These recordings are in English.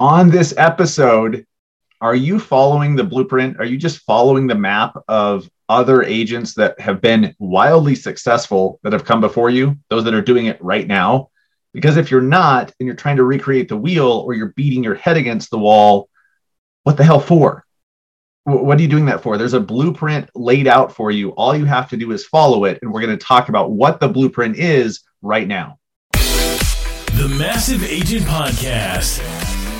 On this episode, are you following the blueprint? Are you just following the map of other agents that have been wildly successful that have come before you, those that are doing it right now? Because if you're not and you're trying to recreate the wheel or you're beating your head against the wall, what the hell for? What are you doing that for? There's a blueprint laid out for you. All you have to do is follow it. And we're going to talk about what the blueprint is right now. The Massive Agent Podcast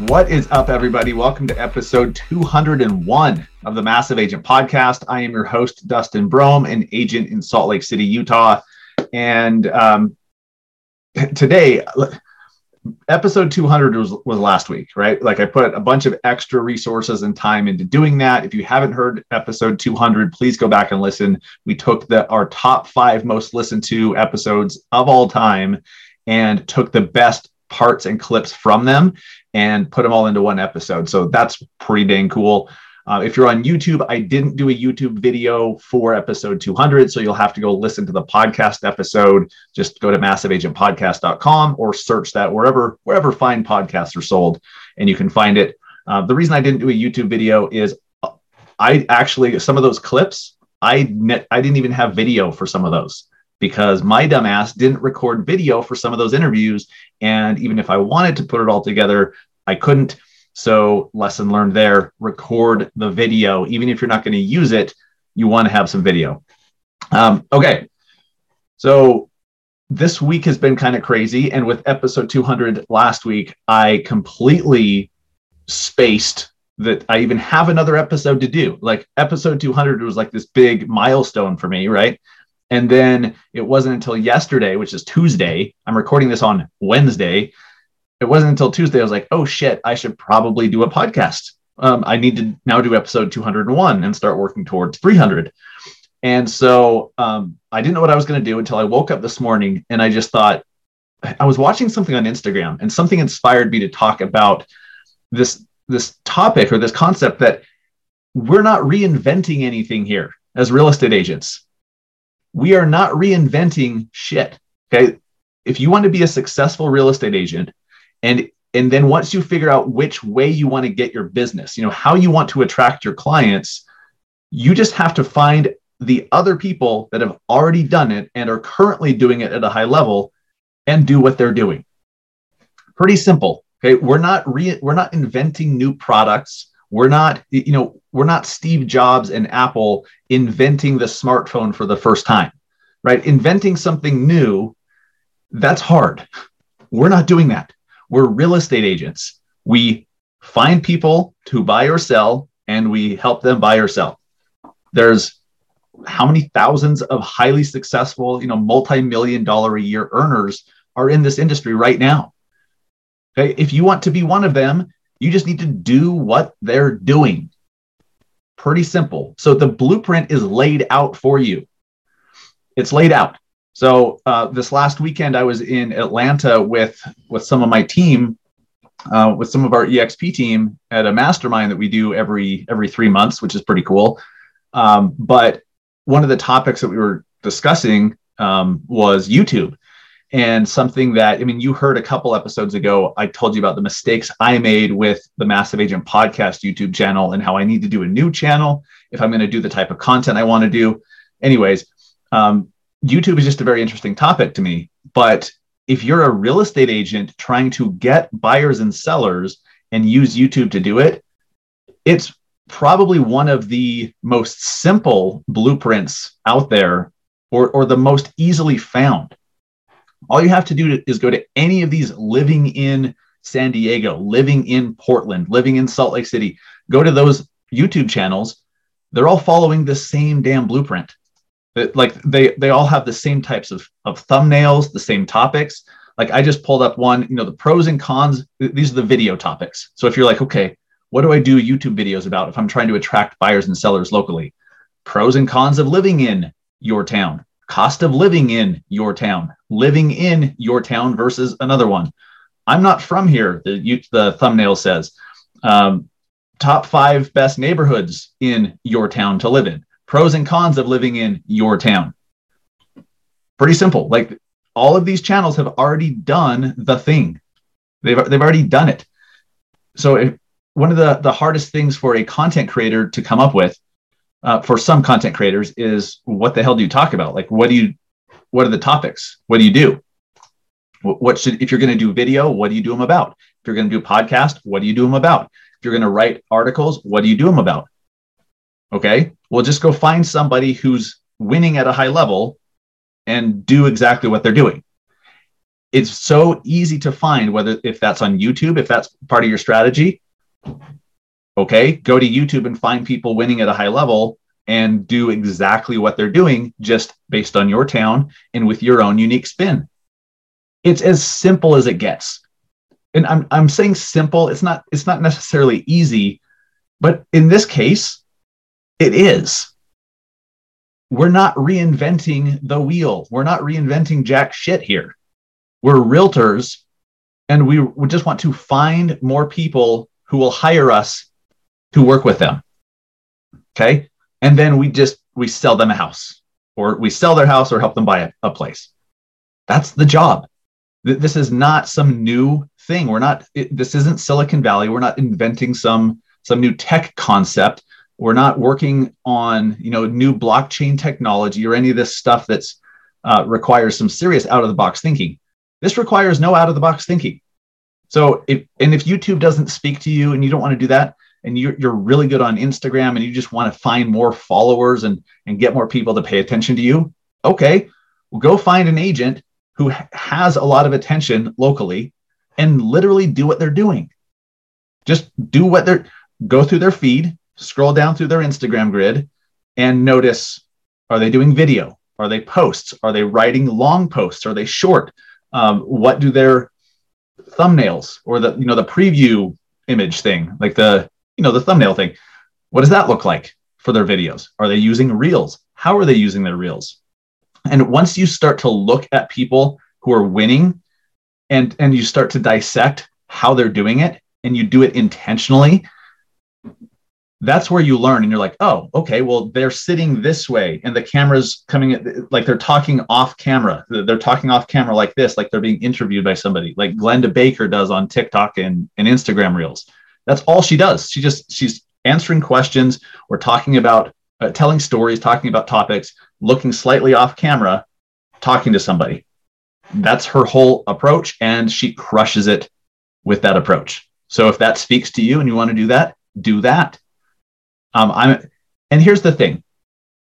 What is up, everybody? Welcome to episode 201 of the Massive Agent Podcast. I am your host, Dustin Brohm, an agent in Salt Lake City, Utah. And um, today, episode 200 was, was last week, right? Like I put a bunch of extra resources and time into doing that. If you haven't heard episode 200, please go back and listen. We took the our top five most listened to episodes of all time and took the best parts and clips from them and put them all into one episode. So that's pretty dang cool. Uh, if you're on YouTube, I didn't do a YouTube video for episode 200, so you'll have to go listen to the podcast episode. Just go to massiveagentpodcast.com or search that wherever wherever fine podcasts are sold, and you can find it. Uh, the reason I didn't do a YouTube video is I actually some of those clips I net, I didn't even have video for some of those because my dumbass didn't record video for some of those interviews. And even if I wanted to put it all together, I couldn't. So, lesson learned there record the video. Even if you're not going to use it, you want to have some video. Um, okay. So, this week has been kind of crazy. And with episode 200 last week, I completely spaced that I even have another episode to do. Like, episode 200 was like this big milestone for me, right? And then it wasn't until yesterday, which is Tuesday, I'm recording this on Wednesday. It wasn't until Tuesday I was like, oh shit, I should probably do a podcast. Um, I need to now do episode 201 and start working towards 300. And so um, I didn't know what I was going to do until I woke up this morning and I just thought, I was watching something on Instagram and something inspired me to talk about this this topic or this concept that we're not reinventing anything here as real estate agents we are not reinventing shit. Okay. If you want to be a successful real estate agent and and then once you figure out which way you want to get your business, you know, how you want to attract your clients, you just have to find the other people that have already done it and are currently doing it at a high level and do what they're doing. Pretty simple. Okay. We're not re- we're not inventing new products. We're not, you know, we're not Steve Jobs and Apple inventing the smartphone for the first time, right? Inventing something new, that's hard. We're not doing that. We're real estate agents. We find people to buy or sell and we help them buy or sell. There's how many thousands of highly successful, you know, multi-million dollar a year earners are in this industry right now. Okay, if you want to be one of them, you just need to do what they're doing. Pretty simple. So the blueprint is laid out for you. It's laid out. So uh, this last weekend, I was in Atlanta with with some of my team, uh, with some of our EXP team at a mastermind that we do every every three months, which is pretty cool. Um, but one of the topics that we were discussing um, was YouTube and something that i mean you heard a couple episodes ago i told you about the mistakes i made with the massive agent podcast youtube channel and how i need to do a new channel if i'm going to do the type of content i want to do anyways um, youtube is just a very interesting topic to me but if you're a real estate agent trying to get buyers and sellers and use youtube to do it it's probably one of the most simple blueprints out there or, or the most easily found all you have to do is go to any of these living in San Diego, living in Portland, living in Salt Lake City, go to those YouTube channels. They're all following the same damn blueprint. Like they they all have the same types of, of thumbnails, the same topics. Like I just pulled up one, you know, the pros and cons. These are the video topics. So if you're like, okay, what do I do YouTube videos about if I'm trying to attract buyers and sellers locally? pros and cons of living in your town, cost of living in your town, living in your town versus another one. I'm not from here, the, the thumbnail says. Um, top five best neighborhoods in your town to live in, pros and cons of living in your town. Pretty simple. Like all of these channels have already done the thing, they've, they've already done it. So, if, one of the, the hardest things for a content creator to come up with uh, for some content creators is what the hell do you talk about? Like, what do you, what are the topics? What do you do? What should, if you're going to do video, what do you do them about? If you're going to do podcast, what do you do them about? If you're going to write articles, what do you do them about? Okay. Well, just go find somebody who's winning at a high level and do exactly what they're doing. It's so easy to find whether if that's on YouTube, if that's part of your strategy, okay, go to YouTube and find people winning at a high level and do exactly what they're doing just based on your town and with your own unique spin. It's as simple as it gets. And I'm I'm saying simple, it's not it's not necessarily easy, but in this case, it is. We're not reinventing the wheel. We're not reinventing jack shit here. We're realtors and we, we just want to find more people who will hire us to work with them. Okay. And then we just, we sell them a house or we sell their house or help them buy a, a place. That's the job. This is not some new thing. We're not, it, this isn't Silicon Valley. We're not inventing some, some new tech concept. We're not working on, you know, new blockchain technology or any of this stuff that's uh, requires some serious out of the box thinking. This requires no out of the box thinking. So if and if YouTube doesn't speak to you and you don't want to do that, and you're, you're really good on Instagram and you just want to find more followers and, and get more people to pay attention to you, okay, well, go find an agent who has a lot of attention locally and literally do what they're doing. Just do what they're go through their feed, scroll down through their Instagram grid, and notice are they doing video? Are they posts? Are they writing long posts? Are they short? Um, what do their thumbnails or the you know the preview image thing, like the you know the thumbnail thing. What does that look like for their videos? Are they using reels? How are they using their reels? And once you start to look at people who are winning and and you start to dissect how they're doing it and you do it intentionally that's where you learn and you're like oh okay well they're sitting this way and the camera's coming at, like they're talking off camera. They're talking off camera like this like they're being interviewed by somebody like glennda baker does on tiktok and, and instagram reels. That's all she does. She just she's answering questions. Or talking about uh, telling stories talking about topics looking slightly off camera talking to somebody. That's her whole approach and she crushes it with that approach. So if that speaks to you and you want to do that do that um, I'm, and here's the thing: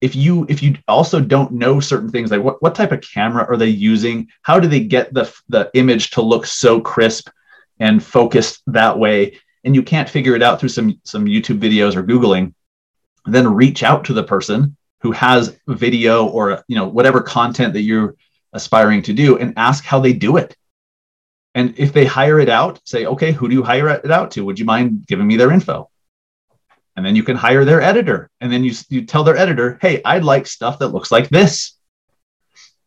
if you if you also don't know certain things, like what, what type of camera are they using? How do they get the the image to look so crisp and focused that way? And you can't figure it out through some some YouTube videos or googling. Then reach out to the person who has video or you know whatever content that you're aspiring to do and ask how they do it. And if they hire it out, say, okay, who do you hire it out to? Would you mind giving me their info? And then you can hire their editor. And then you, you tell their editor hey i'd like stuff that looks like this.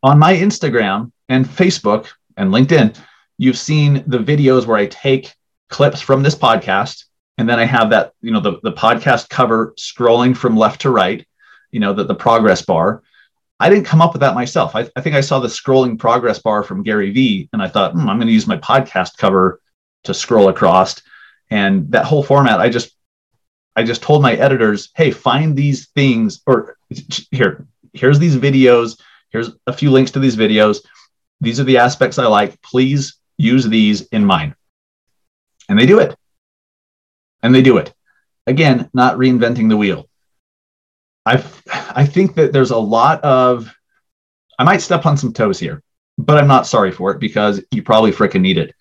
On my instagram and facebook and linkedin you've seen the videos where i take clips from this podcast. And then i have that you know the, the podcast cover scrolling from left to right you know the, the progress bar. I didn't come up with that myself. I, I think i saw the scrolling progress bar from gary vee and i thought hmm, i'm going to use my podcast cover to scroll across. And that whole format i just I just told my editors, hey, find these things, or here, here's these videos. Here's a few links to these videos. These are the aspects I like. Please use these in mine. And they do it. And they do it. Again, not reinventing the wheel. I I think that there's a lot of I might step on some toes here, but I'm not sorry for it because you probably freaking need it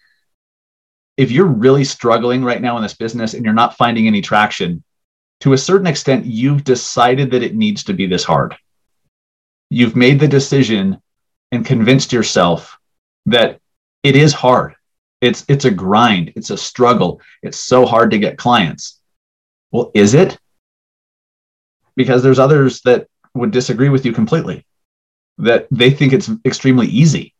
if you're really struggling right now in this business and you're not finding any traction, to a certain extent, you've decided that it needs to be this hard. You've made the decision and convinced yourself that it is hard. It's, it's a grind. It's a struggle. It's so hard to get clients. Well, is it? because there's others that would disagree with you completely that they think it's extremely easy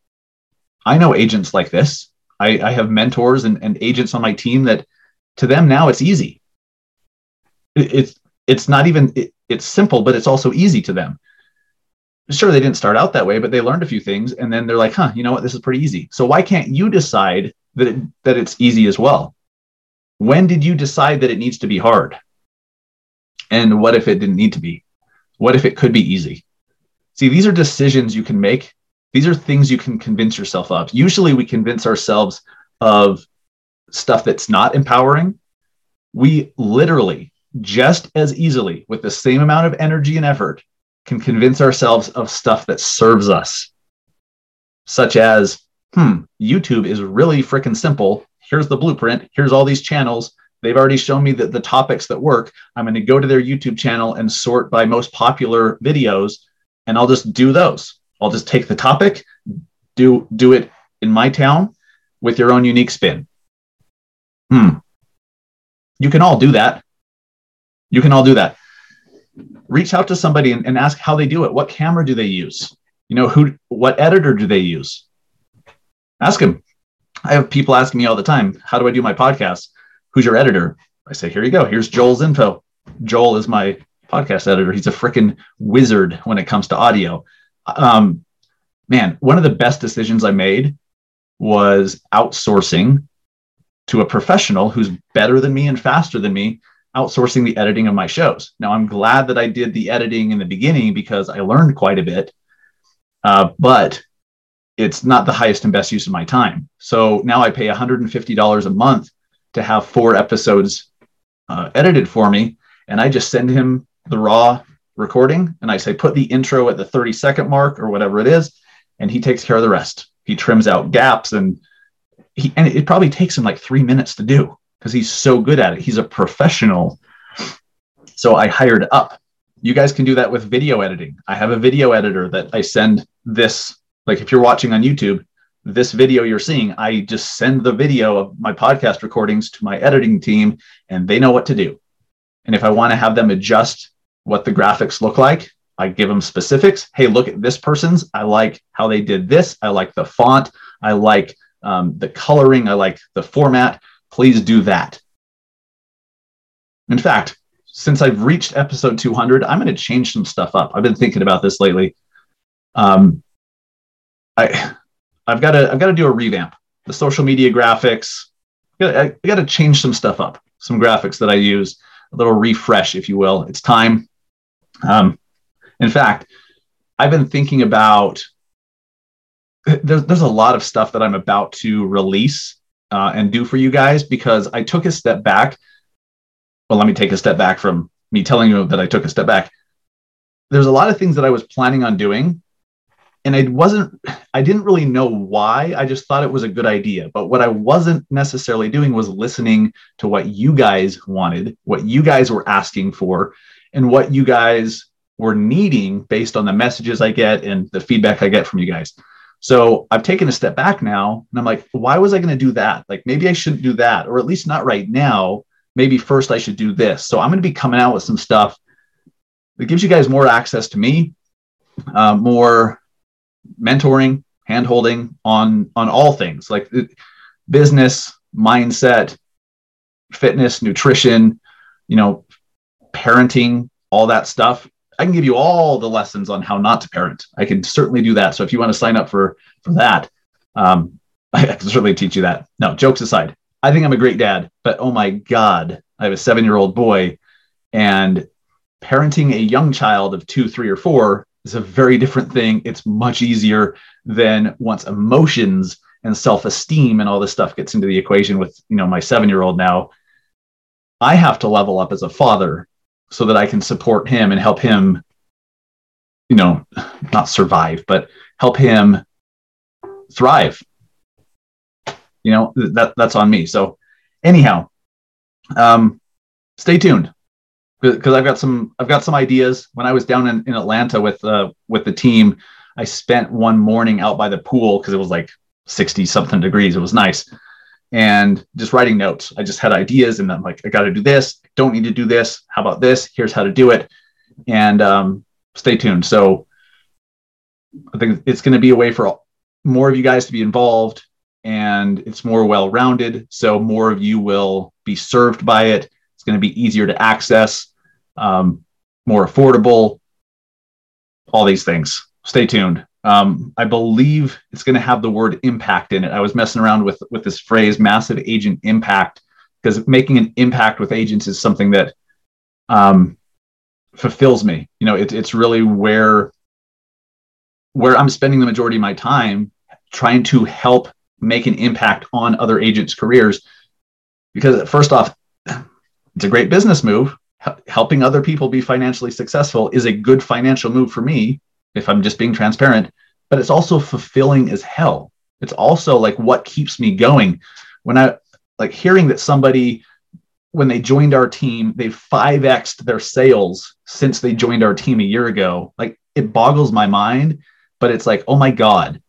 i know agents like this i, I have mentors and, and agents on my team that to them now it's easy. It, it's it's not even it, it's simple but it's also easy to them. Sure they didn't start out that way but they learned a few things and then they're like huh you know what? This is pretty easy. So why can't you decide that it, that it's easy as well? When did you decide that it needs to be hard? And what if it didn't need to be? What if it could be easy? See these are decisions you can make these are things you can convince yourself of usually we convince ourselves of stuff that's not empowering we literally just as easily with the same amount of energy and effort can convince ourselves of stuff that serves us, such as, hmm, YouTube is really freaking simple. Here's the blueprint. Here's all these channels. They've already shown me that the topics that work. I'm going to go to their YouTube channel and sort by most popular videos, and I'll just do those. I'll just take the topic, do do it in my town with your own unique spin. Hmm. You can all do that. You can all do that reach out to somebody and, and ask how they do it. What camera do they use? You know, who, what editor do they use? Ask them. I have people asking me all the time, how do I do my podcast? Who's your editor? I say, here you go. Here's Joel's info. Joel is my podcast editor. He's a freaking wizard when it comes to audio. Um, man, one of the best decisions I made was outsourcing to a professional who's better than me and faster than me outsourcing the editing of my shows. Now, I'm glad that I did the editing in the beginning because I learned quite a bit, uh, but it's not the highest and best use of my time. So now I pay $150 a month to have four episodes uh, edited for me. And I just send him the raw recording and I say, put the intro at the 30 second mark or whatever it is. And he takes care of the rest. He trims out gaps and he, and it probably takes him like three minutes to do because he's so good at it. He's a professional. So I hired up. You guys can do that with video editing. I have a video editor that I send this, like if you're watching on YouTube, this video you're seeing, I just send the video of my podcast recordings to my editing team and they know what to do. And if I want to have them adjust what the graphics look like, I give them specifics. Hey, look at this person's. I like how they did this. I like the font. I like um, the coloring. I like the format please do that. In fact, since I've reached episode 200, I'm going to change some stuff up. I've been thinking about this lately. Um, I, I've got to, I've got to do a revamp. The social media graphics, I, got to change some stuff up. Some graphics that I use, a little refresh, if you will. It's time. Um, in fact, I've been thinking about. There's, there's a lot of stuff that I'm about to release uh, and do for you guys because I took a step back. Well, let me take a step back from me telling you that I took a step back. There's a lot of things that I was planning on doing, and I wasn't, I didn't really know why. I just thought it was a good idea. But what I wasn't necessarily doing was listening to what you guys wanted, what you guys were asking for, and what you guys were needing based on the messages I get and the feedback I get from you guys. So I've taken a step back now and I'm like, why was I going to do that? Like maybe I shouldn't do that, or at least not right now. Maybe first I should do this. So I'm going to be coming out with some stuff that gives you guys more access to me, uh, more mentoring, handholding on on all things like business, mindset, fitness, nutrition, you know, parenting, all that stuff. I can give you all the lessons on how not to parent. I can certainly do that. So if you want to sign up for for that, um, I can certainly teach you that. No, jokes aside, I think I'm a great dad, but oh my god, I have a seven year old boy, and parenting a young child of two, three, or four is a very different thing. It's much easier than once emotions and self esteem and all this stuff gets into the equation with you know my seven year old now. I have to level up as a father so that I can support him and help him, you know, not survive, but help him thrive. You know, that that's on me. So anyhow, um, stay tuned because I've got some I've got some ideas. When I was down in, in Atlanta with uh, with the team, I spent one morning out by the pool because it was like 60 something degrees. It was nice and just writing notes. I just had ideas and I'm like, I got to do this. Don't need to do this. How about this? Here's how to do it. and um, stay tuned. So I think it's going to be a way for more of you guys to be involved and it's more well rounded. So more of you will be served by it. It's going to be easier to access, um, more affordable, all these things. Stay tuned. Um, I believe it's going to have the word impact in it. I was messing around with with this phrase, massive agent impact, because making an impact with agents is something that um, fulfills me. You know, it, it's really where where I'm spending the majority of my time trying to help make an impact on other agents' careers. Because first off, it's a great business move. H- helping other people be financially successful is a good financial move for me if I'm just being transparent, but it's also fulfilling as hell. It's also like what keeps me going. When I like hearing that somebody, when they joined our team, they 5xed their sales since they joined our team a year ago. Like it boggles my mind, but it's like, oh my God,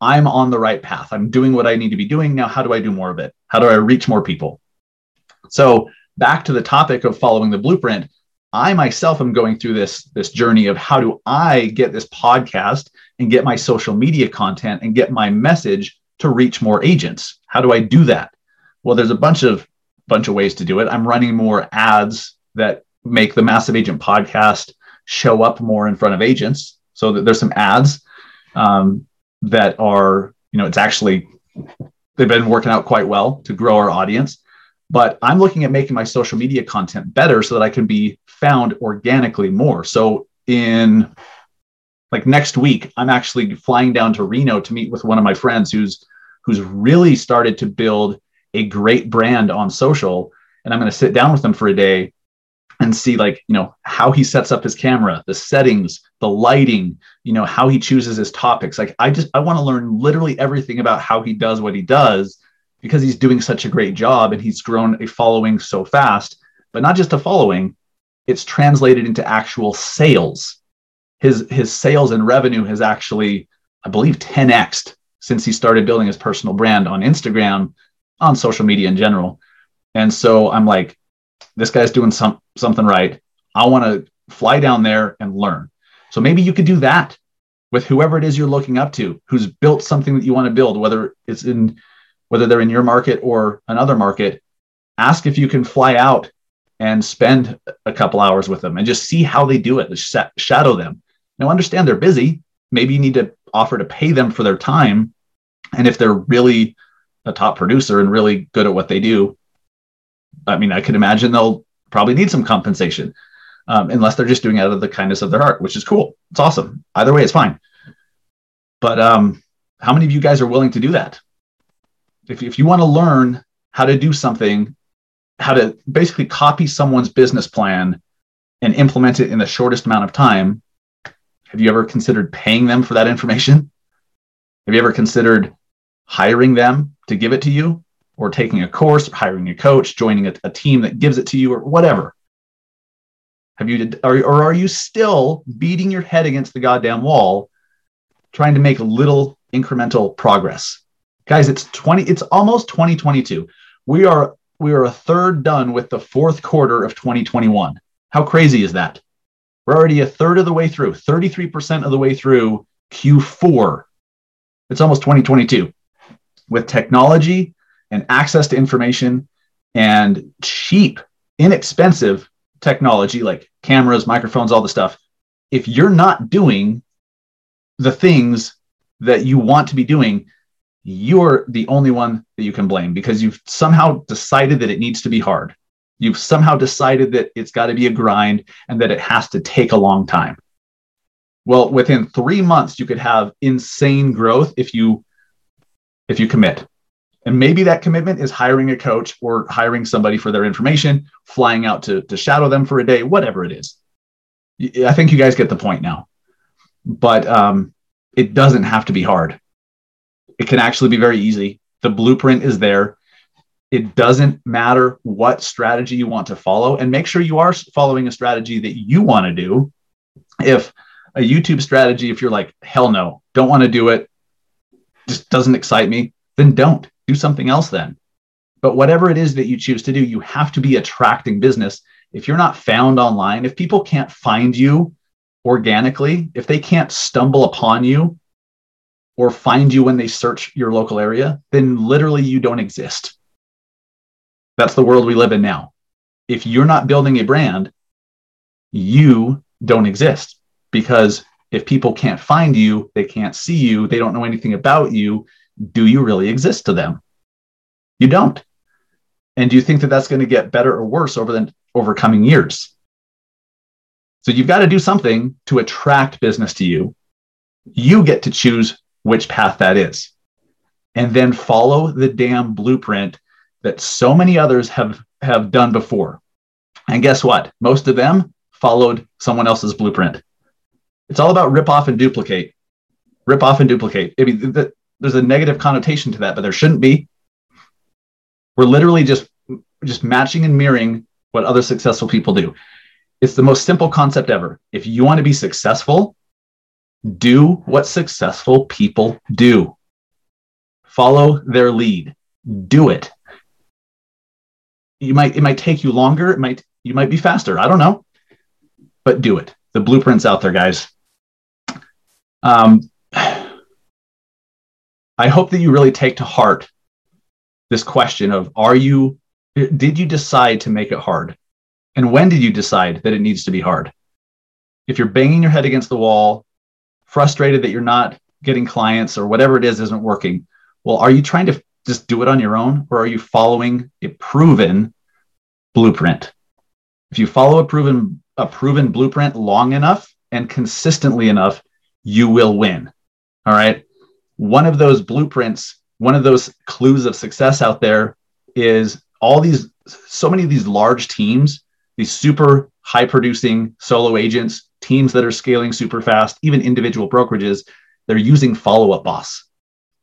I'm on the right path. I'm doing what I need to be doing. Now, how do I do more of it? How do I reach more people? So, back to the topic of following the blueprint, I myself am going through this this journey of how do I get this podcast and get my social media content and get my message to reach more agents? How do I do that? Well, there's a bunch of bunch of ways to do it. I'm running more ads that make the Massive Agent podcast show up more in front of agents. So that there's some ads um, that are, you know, it's actually they've been working out quite well to grow our audience but I'm looking at making my social media content better so that I can be found organically more. So in like next week, I'm actually flying down to Reno to meet with one of my friends who's who's really started to build a great brand on social. And I'm going to sit down with him for a day and see like you know how he sets up his camera the settings the lighting you know how he chooses his topics like i just i want to learn literally everything about how he does what he does because he's doing such a great job and he's grown a following so fast, but not just a following, it's translated into actual sales. His his sales and revenue has actually, I believe, 10x since he started building his personal brand on Instagram, on social media in general. And so I'm like, this guy's doing some something right. I want to fly down there and learn. So maybe you could do that with whoever it is you're looking up to, who's built something that you want to build, whether it's in whether they're in your market or another market, ask if you can fly out and spend a couple hours with them and just see how they do it. Just shadow them. Now, understand they're busy. Maybe you need to offer to pay them for their time. And if they're really a top producer and really good at what they do, I mean, I can imagine they'll probably need some compensation, um, unless they're just doing it out of the kindness of their heart, which is cool. It's awesome. Either way, it's fine. But um, how many of you guys are willing to do that? If, if you want to learn how to do something, how to basically copy someone's business plan and implement it in the shortest amount of time, have you ever considered paying them for that information? Have you ever considered hiring them to give it to you or taking a course, hiring a coach, joining a, a team that gives it to you or whatever? Have you, or, or are you still beating your head against the goddamn wall trying to make little incremental progress? Guys it's 20 it's almost 2022 we are we are a third done with the fourth quarter of 2021 how crazy is that? We're already a third of the way through 33% of the way through q4 it's almost 2022 with technology and access to information and cheap inexpensive technology like cameras microphones all the stuff if you're not doing the things that you want to be doing you're the only one that you can blame because you've somehow decided that it needs to be hard. You've somehow decided that it's got to be a grind and that it has to take a long time. Well, within three months, you could have insane growth if you if you commit. And maybe that commitment is hiring a coach or hiring somebody for their information, flying out to, to shadow them for a day, whatever it is. I think you guys get the point now. But um, it doesn't have to be hard it can actually be very easy. The blueprint is there. It doesn't matter what strategy you want to follow, and make sure you are following a strategy that you want to do. If a YouTube strategy, if you're like, hell no, don't want to do it, just doesn't excite me, then don't do something else then. But whatever it is that you choose to do, you have to be attracting business if you're not found online, if people can't find you organically, if they can't stumble upon you or find you when they search your local area, then literally you don't exist. That's the world we live in now. If you're not building a brand, you don't exist because if people can't find you, they can't see you, they don't know anything about you, do you really exist to them? You don't. And do you think that that's going to get better or worse over the over coming years? So you've got to do something to attract business to you. You get to choose which path that is. And then follow the damn blueprint that so many others have have done before. And guess what? Most of them followed someone else's blueprint. It's all about rip off and duplicate. Rip off and duplicate. I mean, the, there's a negative connotation to that, but there shouldn't be. We're literally just just matching and mirroring what other successful people do. It's the most simple concept ever. If you want to be successful, do what successful people do. Follow their lead. Do it. You might it might take you longer, it might you might be faster. I don't know. But do it. The blueprint's out there, guys. Um, I hope that you really take to heart this question of are you did you decide to make it hard? And when did you decide that it needs to be hard? If you're banging your head against the wall, frustrated that you're not getting clients or whatever it is isn't working, well, are you trying to just do it on your own or are you following a proven blueprint? If you follow a proven a proven blueprint long enough and consistently enough, you will win. All right. One of those blueprints, one of those clues of success out there is all these so many of these large teams, these super high producing solo agents, teams that are scaling super fast, even individual brokerages, they're using Follow Up Boss.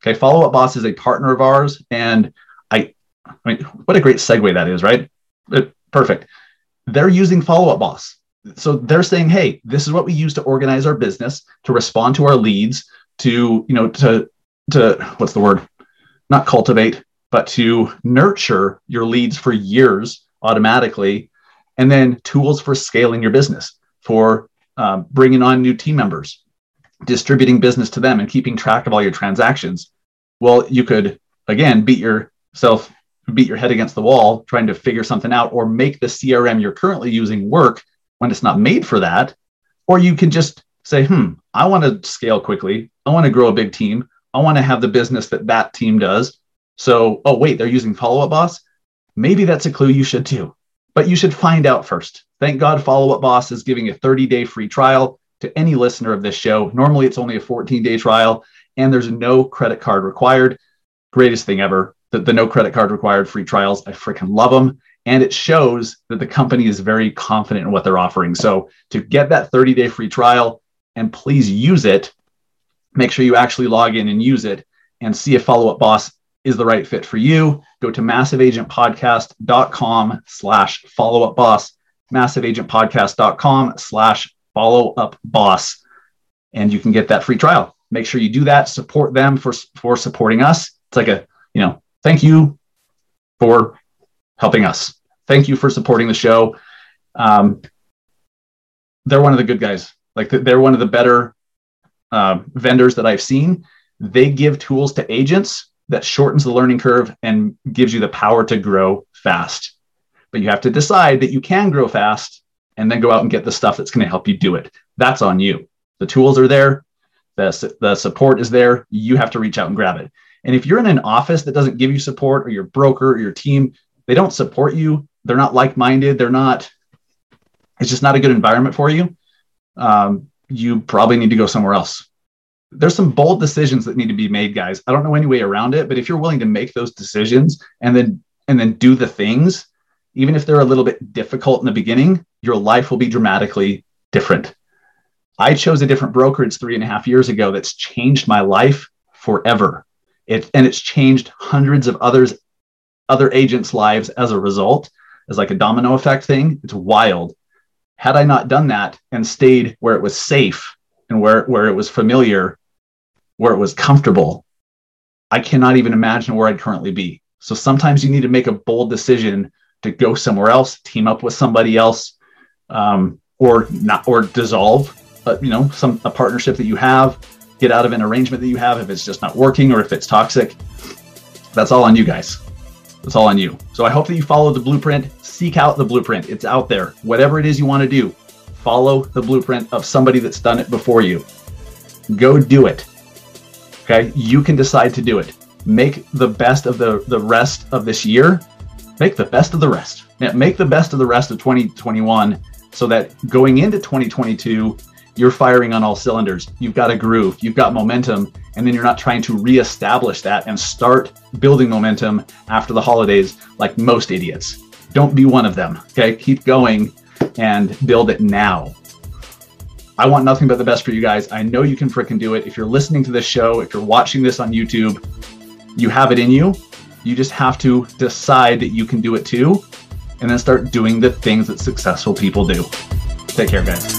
Okay, Follow Up Boss is a partner of ours, and I, I mean, what a great segue that is, right? It, perfect. They're using Follow Up Boss. So they're saying, hey, this is what we use to organize our business, to respond to our leads, to, you know, to, to, what's the word? Not cultivate, but to nurture your leads for years automatically, and then tools for scaling your business, for um, bringing on new team members, distributing business to them, and keeping track of all your transactions. Well, you could again beat yourself, beat your head against the wall trying to figure something out, or make the CRM you're currently using work when it's not made for that. Or you can just say, hmm, I want to scale quickly. I want to grow a big team. I want to have the business that that team does. So, oh, wait, they're using Follow Up Boss. Maybe that's a clue you should too, but you should find out first. Thank God Follow Up Boss is giving a 30 day free trial to any listener of this show. Normally, it's only a 14 day trial, and there's no credit card required. Greatest thing ever. The, the no credit card required free trials. I freaking love them. And it shows that the company is very confident in what they're offering. So, to get that 30 day free trial, and please use it, make sure you actually log in and use it and see if Follow Up Boss is the right fit for you, go to massiveagentpodcast.com slash follow up boss, massiveagentpodcast.com slash follow up boss, and you can get that free trial. Make sure you do that. Support them for, for supporting us. It's like a, you know, thank you for helping us. Thank you for supporting the show. Um, they're one of the good guys. Like they're one of the better uh, vendors that I've seen. They give tools to agents that shortens the learning curve and gives you the power to grow fast. But you have to decide that you can grow fast and then go out and get the stuff that's going to help you do it. That's on you. The tools are there, the, the support is there. You have to reach out and grab it. And if you're in an office that doesn't give you support, or your broker or your team, they don't support you, they're not like minded, they're not, it's just not a good environment for you, um, you probably need to go somewhere else there's some bold decisions that need to be made guys. I don't know any way around it but if you're willing to make those decisions and then and then do the things even if they're a little bit difficult in the beginning your life will be dramatically different. I chose a different brokerage three and a half years ago that's changed my life forever. It and it's changed hundreds of others other agents lives as a result. As like a domino effect thing. It's wild. Had i not done that and stayed where it was safe and where where it was familiar where it was comfortable, I cannot even imagine where I'd currently be. So sometimes you need to make a bold decision to go somewhere else, team up with somebody else, um, or not, or dissolve, you know, some a partnership that you have, get out of an arrangement that you have if it's just not working or if it's toxic. That's all on you guys. That's all on you. So I hope that you follow the blueprint. Seek out the blueprint. It's out there. Whatever it is you want to do, follow the blueprint of somebody that's done it before you. Go do it. Okay, you can decide to do it. Make the best of the the rest of this year. Make the best of the rest. Make the best of the rest of 2021 so that going into 2022 you're firing on all cylinders. You've got a groove, you've got momentum, and then you're not trying to reestablish that and start building momentum after the holidays like most idiots. Don't be one of them. Okay, keep going and build it now. I want nothing but the best for you guys. I know you can freaking do it. If you're listening to this show, if you're watching this on YouTube, you have it in you. You just have to decide that you can do it too, and then start doing the things that successful people do. Take care, guys.